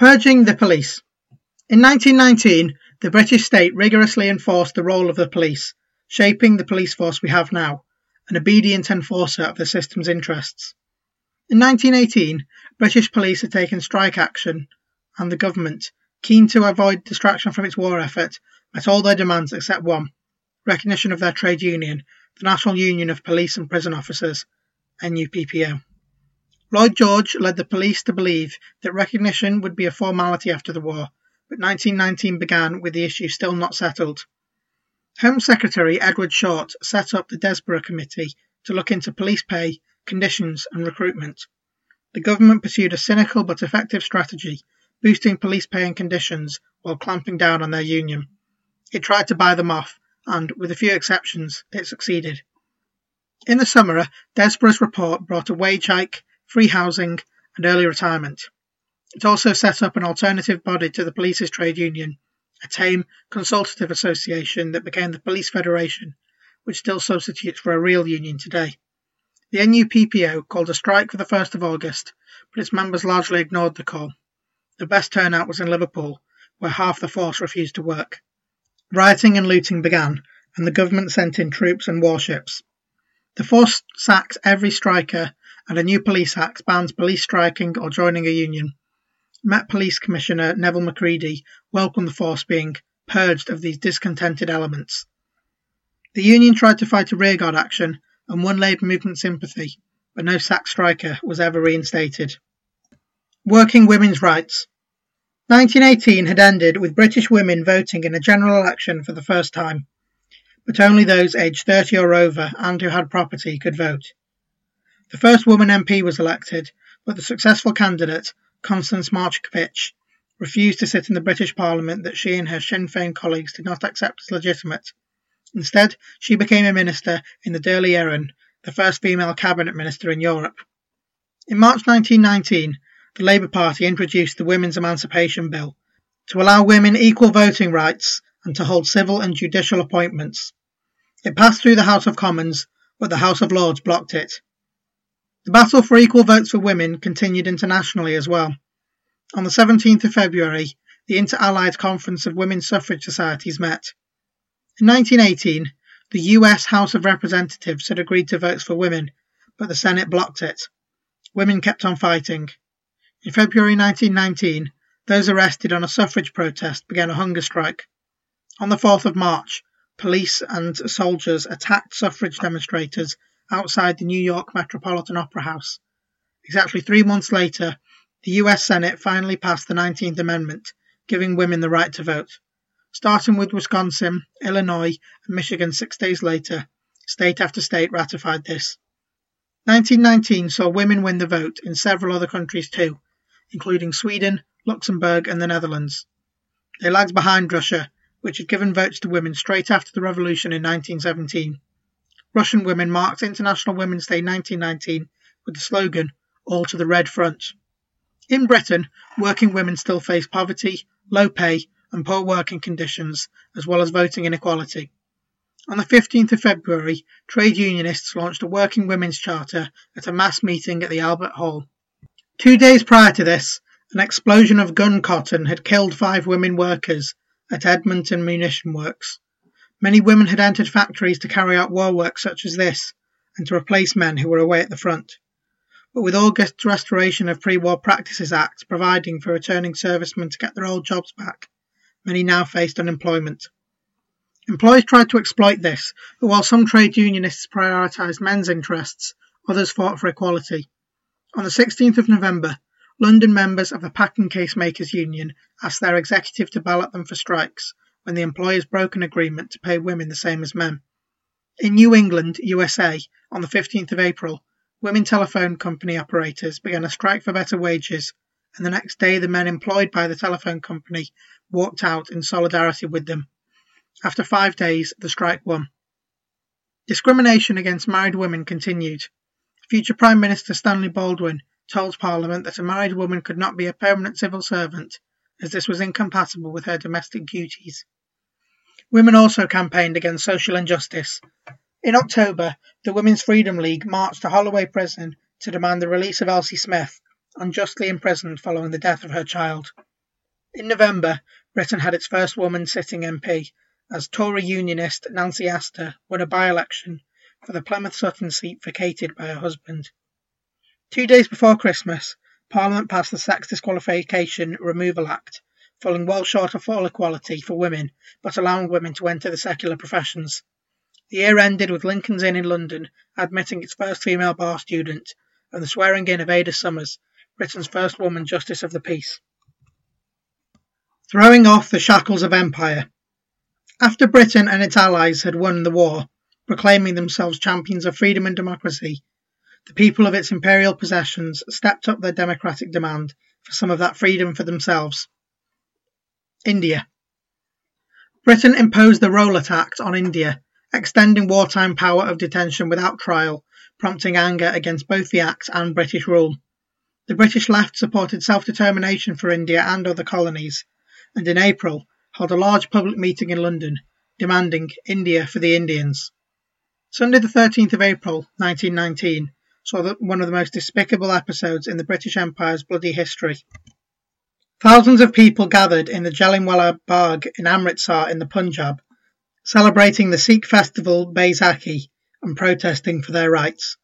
Purging the police. In 1919, the British state rigorously enforced the role of the police, shaping the police force we have now, an obedient enforcer of the system's interests. In 1918, British police had taken strike action, and the government, keen to avoid distraction from its war effort, met all their demands except one recognition of their trade union, the National Union of Police and Prison Officers, NUPPO. Lloyd George led the police to believe that recognition would be a formality after the war, but 1919 began with the issue still not settled. Home Secretary Edward Shortt set up the Desborough Committee to look into police pay, conditions, and recruitment. The government pursued a cynical but effective strategy, boosting police pay and conditions while clamping down on their union. It tried to buy them off, and, with a few exceptions, it succeeded. In the summer, Desborough's report brought a wage hike, free housing, and early retirement. It also set up an alternative body to the police's trade union, a tame, consultative association that became the Police Federation, which still substitutes for a real union today. The NUPPO called a strike for the 1st of August, but its members largely ignored the call. The best turnout was in Liverpool, where half the force refused to work. Rioting and looting began, and the government sent in troops and warships. The force sacked every striker, and a new police act bans police striking or joining a union. Met Police Commissioner Nevil Macready welcomed the force being purged of these discontented elements. The Union tried to fight a rearguard action and won Labour movement sympathy, but no sack striker was ever reinstated. Working women's rights. 1918 had ended with British women voting in a general election for the first time, but only those aged 30 or over and who had property could vote. The first woman MP was elected, but the successful candidate, Constance Markievicz, refused to sit in the British Parliament that she and her Sinn Féin colleagues did not accept as legitimate. Instead, she became a minister in the Dáil Éireann, the first female cabinet minister in Europe. In March 1919, the Labour Party introduced the Women's Emancipation Bill to allow women equal voting rights and to hold civil and judicial appointments. It passed through the House of Commons, but the House of Lords blocked it. The battle for equal votes for women continued internationally as well. On the 17th of February, the Inter-Allied Conference of Women's Suffrage Societies met. In 1918, the US House of Representatives had agreed to votes for women, but the Senate blocked it. Women kept on fighting. In February 1919, those arrested on a suffrage protest began a hunger strike. On the 4th of March, police and soldiers attacked suffrage demonstrators outside the New York Metropolitan Opera House. Exactly three months later, the US Senate finally passed the 19th Amendment, giving women the right to vote. Starting with Wisconsin, Illinois, and Michigan six days later, state after state ratified this. 1919 saw women win the vote in several other countries too, including Sweden, Luxembourg, and the Netherlands. They lagged behind Russia, which had given votes to women straight after the revolution in 1917. Russian women marked International Women's Day 1919 with the slogan, All to the Red Front. In Britain, working women still face poverty, low pay, and poor working conditions, as well as voting inequality. On the 15th of February, trade unionists launched a Working Women's Charter at a mass meeting at the Albert Hall. Two days prior to this, an explosion of gun cotton had killed five women workers at Edmonton Munition Works. Many women had entered factories to carry out war work such as this, and to replace men who were away at the front. But with August's restoration of Pre-War Practices Act providing for returning servicemen to get their old jobs back, many now faced unemployment. Employers tried to exploit this, but while some trade unionists prioritised men's interests, others fought for equality. On the 16th of November, London members of the Packing Case Makers Union asked their executive to ballot them for strikes, when the employers broke an agreement to pay women the same as men. In New England, USA, on the 15th of April, women telephone company operators began a strike for better wages, and the next day the men employed by the telephone company walked out in solidarity with them. After five days, the strike won. Discrimination against married women continued. Future Prime Minister Stanley Baldwin told Parliament that a married woman could not be a permanent civil servant as this was incompatible with her domestic duties. Women also campaigned against social injustice. In October, the Women's Freedom League marched to Holloway Prison to demand the release of Elsie Smith, unjustly imprisoned following the death of her child. In November, Britain had its first woman sitting MP as Tory Unionist Nancy Astor won a by-election for the Plymouth Sutton seat vacated by her husband. Two days before Christmas, Parliament passed the Sex Disqualification Removal Act, falling well short of full equality for women, but allowing women to enter the secular professions. The year ended with Lincoln's Inn in London admitting its first female bar student, and the swearing in of Ada Summers, Britain's first woman Justice of the Peace. Throwing off the shackles of empire. After Britain and its allies had won the war, proclaiming themselves champions of freedom and democracy, the people of its imperial possessions stepped up their democratic demand for some of that freedom for themselves. India. Britain imposed the Rowlatt Act on India, extending wartime power of detention without trial, prompting anger against both the Act and British rule. The British left supported self determination for India and other colonies, and in April held a large public meeting in London demanding India for the Indians. Sunday, the 13th of April 1919, saw one of the most despicable episodes in the British Empire's bloody history. Thousands of people gathered in the Jallianwala Bagh in Amritsar in the Punjab, celebrating the Sikh festival Baisakhi and protesting for their rights.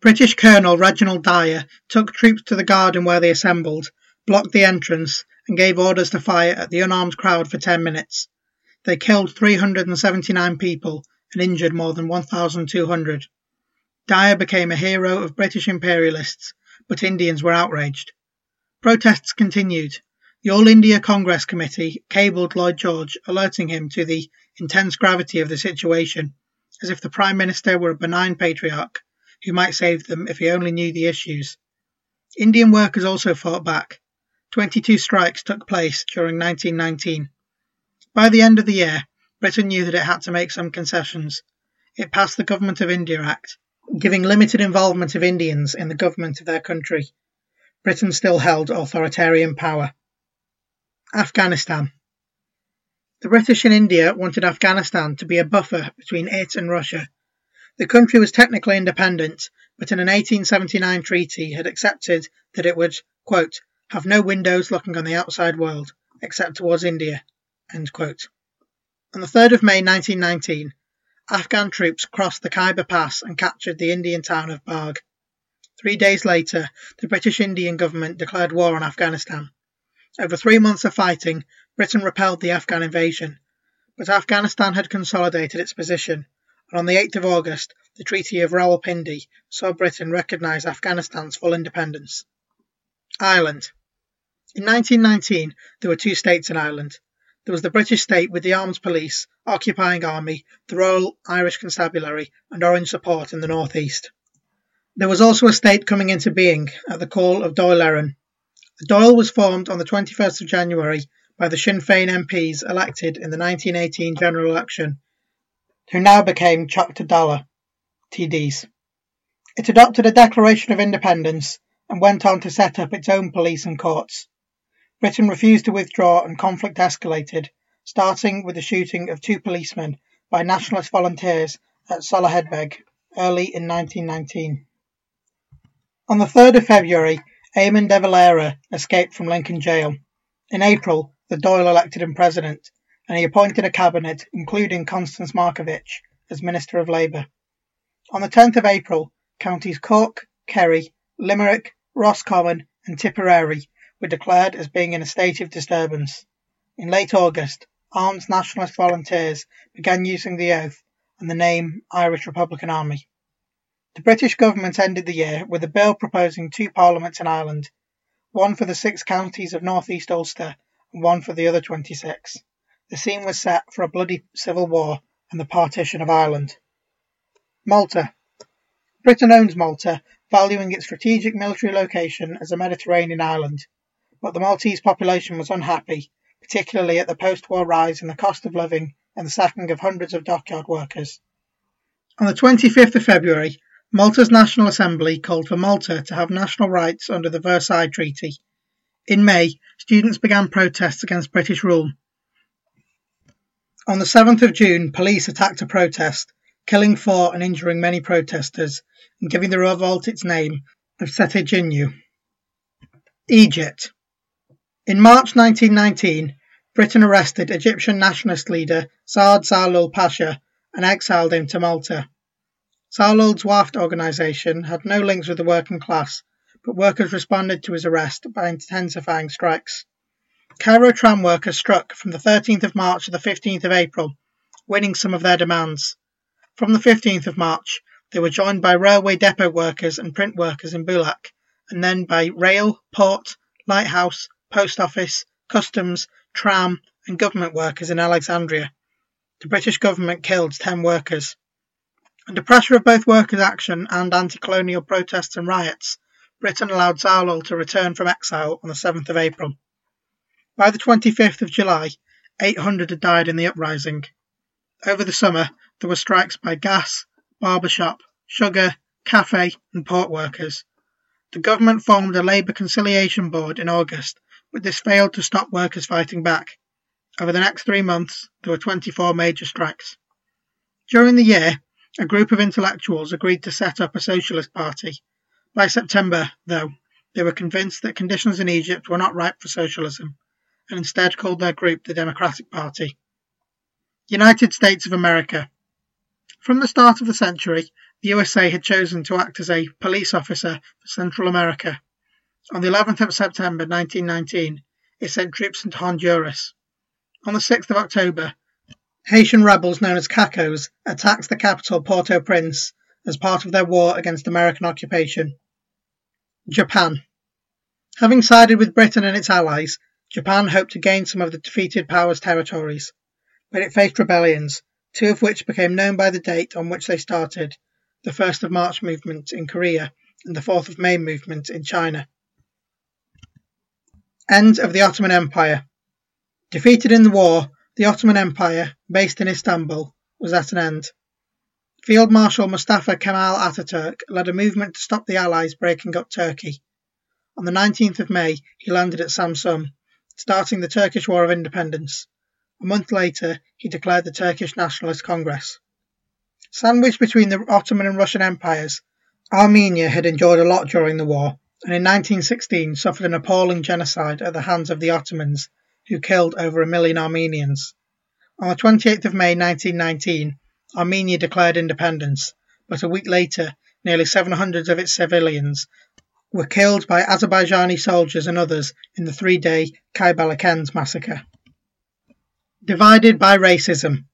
British Colonel Reginald Dyer took troops to the garden where they assembled, blocked the entrance, and gave orders to fire at the unarmed crowd for 10 minutes. They killed 379 people and injured more than 1,200. Dyer became a hero of British imperialists, but Indians were outraged. Protests continued. The All India Congress Committee cabled Lloyd George, alerting him to the intense gravity of the situation, as if the Prime Minister were a benign patriarch who might save them if he only knew the issues. Indian workers also fought back. 22 strikes took place during 1919. By the end of the year, Britain knew that it had to make some concessions. It passed the Government of India Act, giving limited involvement of Indians in the government of their country. Britain still held authoritarian power. Afghanistan. The British in India wanted Afghanistan to be a buffer between it and Russia. The country was technically independent, but in an 1879 treaty had accepted that it would, quote, have no windows looking on the outside world, except towards India. On the 3rd of May 1919, Afghan troops crossed the Khyber Pass and captured the Indian town of Bagh. Three days later, the British Indian government declared war on Afghanistan. Over three months of fighting, Britain repelled the Afghan invasion, but Afghanistan had consolidated its position, and on the 8th of August, the Treaty of Rawalpindi saw Britain recognise Afghanistan's full independence. Ireland. In 1919, there were two states in Ireland. There was the British state with the armed police, occupying army, the Royal Irish Constabulary, and Orange support in the northeast. There was also a state coming into being at the call of Éireann. The Dáil was formed on the 21st of January by the Sinn Féin MPs elected in the 1918 general election, who now became Teachtaí Dála TDs. It adopted a declaration of independence and went on to set up its own police and courts. Britain refused to withdraw and conflict escalated, starting with the shooting of two policemen by nationalist volunteers at Soloheadbeg early in 1919. On the 3rd of February, Eamon de Valera escaped from Lincoln Jail. In April, the Dáil elected him president, and he appointed a cabinet, including Constance Markievicz, as Minister of Labour. On the 10th of April, counties Cork, Kerry, Limerick, Roscommon, and Tipperary were declared as being in a state of disturbance. In late August, armed nationalist volunteers began using the oath and the name Irish Republican Army. The British government ended the year with a bill proposing two parliaments in Ireland, one for the six counties of North East Ulster and one for the other 26. The scene was set for a bloody civil war and the partition of Ireland. Malta. Britain owns Malta, valuing its strategic military location as a Mediterranean island, but the Maltese population was unhappy, particularly at the post war rise in the cost of living and the sacking of hundreds of dockyard workers. On the 25th of February, Malta's National Assembly called for Malta to have national rights under the Versailles Treaty. In May, students began protests against British rule. On the 7th of June, police attacked a protest, killing four and injuring many protesters, and giving the revolt its name of Giugno. Egypt. In March 1919, Britain arrested Egyptian nationalist leader Saad Zaghlul Pasha and exiled him to Malta. Zaghlul's Wafd organisation had no links with the working class, but workers responded to his arrest by intensifying strikes. Cairo tram workers struck from the 13th of March to the 15th of April, winning some of their demands. From the 15th of March, they were joined by railway depot workers and print workers in Bulak, and then by rail, port, lighthouse, post office, customs, tram, and government workers in Alexandria. The British government killed 10 workers. Under pressure of both workers' action and anti colonial protests and riots, Britain allowed Zaghlul to return from exile on the 7th of April. By the 25th of July, 800 had died in the uprising. Over the summer, there were strikes by gas, barber shop, sugar, cafe, and port workers. The government formed a Labour Conciliation Board in August, but this failed to stop workers fighting back. Over the next three months, there were 24 major strikes. During the year, a group of intellectuals agreed to set up a socialist party. By September, though, they were convinced that conditions in Egypt were not ripe for socialism, and instead called their group the Democratic Party. United States of America. From the start of the century, the USA had chosen to act as a police officer for Central America. On the 11th of September 1919, it sent troops into Honduras. On the 6th of October, Haitian rebels known as Cacos attacked the capital Port-au-Prince as part of their war against American occupation. Japan. Having sided with Britain and its allies, Japan hoped to gain some of the defeated power's territories, but it faced rebellions, two of which became known by the date on which they started the 1st of March movement in Korea and the 4th of May movement in China. End of the Ottoman Empire. Defeated in the war, the Ottoman Empire, based in Istanbul, was at an end. Field Marshal Mustafa Kemal Ataturk led a movement to stop the Allies breaking up Turkey. On the 19th of May, he landed at Samsun, starting the Turkish War of Independence. A month later, he declared the Turkish Nationalist Congress. Sandwiched between the Ottoman and Russian empires, Armenia had endured a lot during the war, and in 1916 suffered an appalling genocide at the hands of the Ottomans, who killed over a million Armenians. On the 28th of May 1919, Armenia declared independence, but a week later, nearly 700 of its civilians were killed by Azerbaijani soldiers and others in the three-day Khyber massacre. Divided by racism.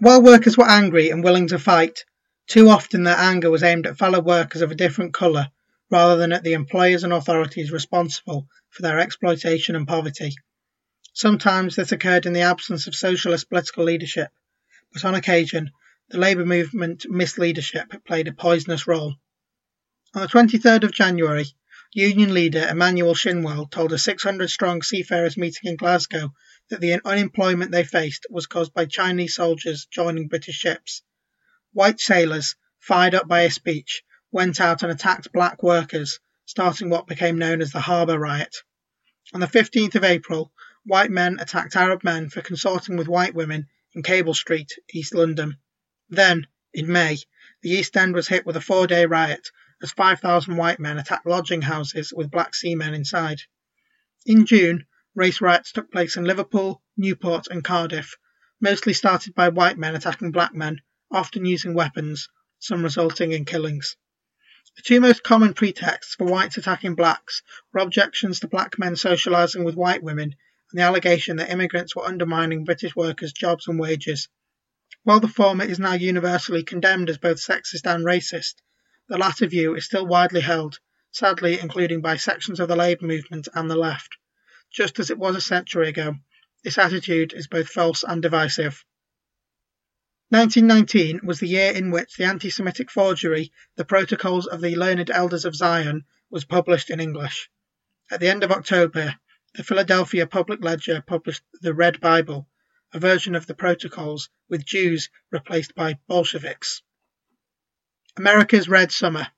While workers were angry and willing to fight, too often their anger was aimed at fellow workers of a different colour rather than at the employers and authorities responsible for their exploitation and poverty. Sometimes this occurred in the absence of socialist political leadership, but on occasion the labour movement misleadership played a poisonous role. On the 23rd of January, Union leader Emmanuel Shinwell told a 600 strong seafarers meeting in Glasgow that the unemployment they faced was caused by Chinese soldiers joining British ships. White sailors, fired up by his speech, went out and attacked black workers, starting what became known as the Harbour Riot. On the 15th of April, white men attacked Arab men for consorting with white women in Cable Street, East London. Then, in May, the East End was hit with a four day riot as 5,000 white men attacked lodging houses with black seamen inside. In June, race riots took place in Liverpool, Newport, and Cardiff, mostly started by white men attacking black men, often using weapons, some resulting in killings. The two most common pretexts for whites attacking blacks were objections to black men socialising with white women and the allegation that immigrants were undermining British workers' jobs and wages. While the former is now universally condemned as both sexist and racist, the latter view is still widely held, sadly including by sections of the labour movement and the left just as it was a century ago. This attitude is both false and divisive. 1919 was the year in which the anti Semitic forgery, The Protocols of the Learned Elders of Zion, was published in English. At the end of October, the Philadelphia Public Ledger published the Red Bible, a version of the Protocols with Jews replaced by Bolsheviks. America's Red Summer.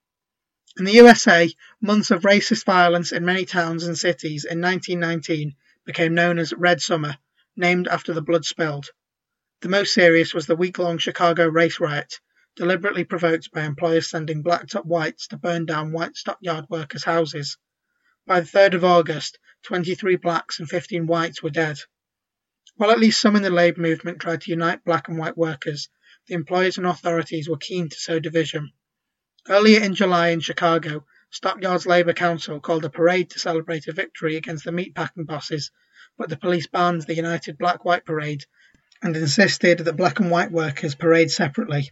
In the USA, months of racist violence in many towns and cities in 1919 became known as Red Summer, named after the blood spilled. The most serious was the week-long Chicago race riot, deliberately provoked by employers sending blacked-up whites to burn down white stockyard workers' houses. By the 3rd of August, 23 blacks and 15 whites were dead. While at least some in the labour movement tried to unite black and white workers, the employers and authorities were keen to sow division. Earlier in July in Chicago, Stockyards Labour Council called a parade to celebrate a victory against the meatpacking bosses, but the police banned the United Black White Parade and insisted that black and white workers parade separately.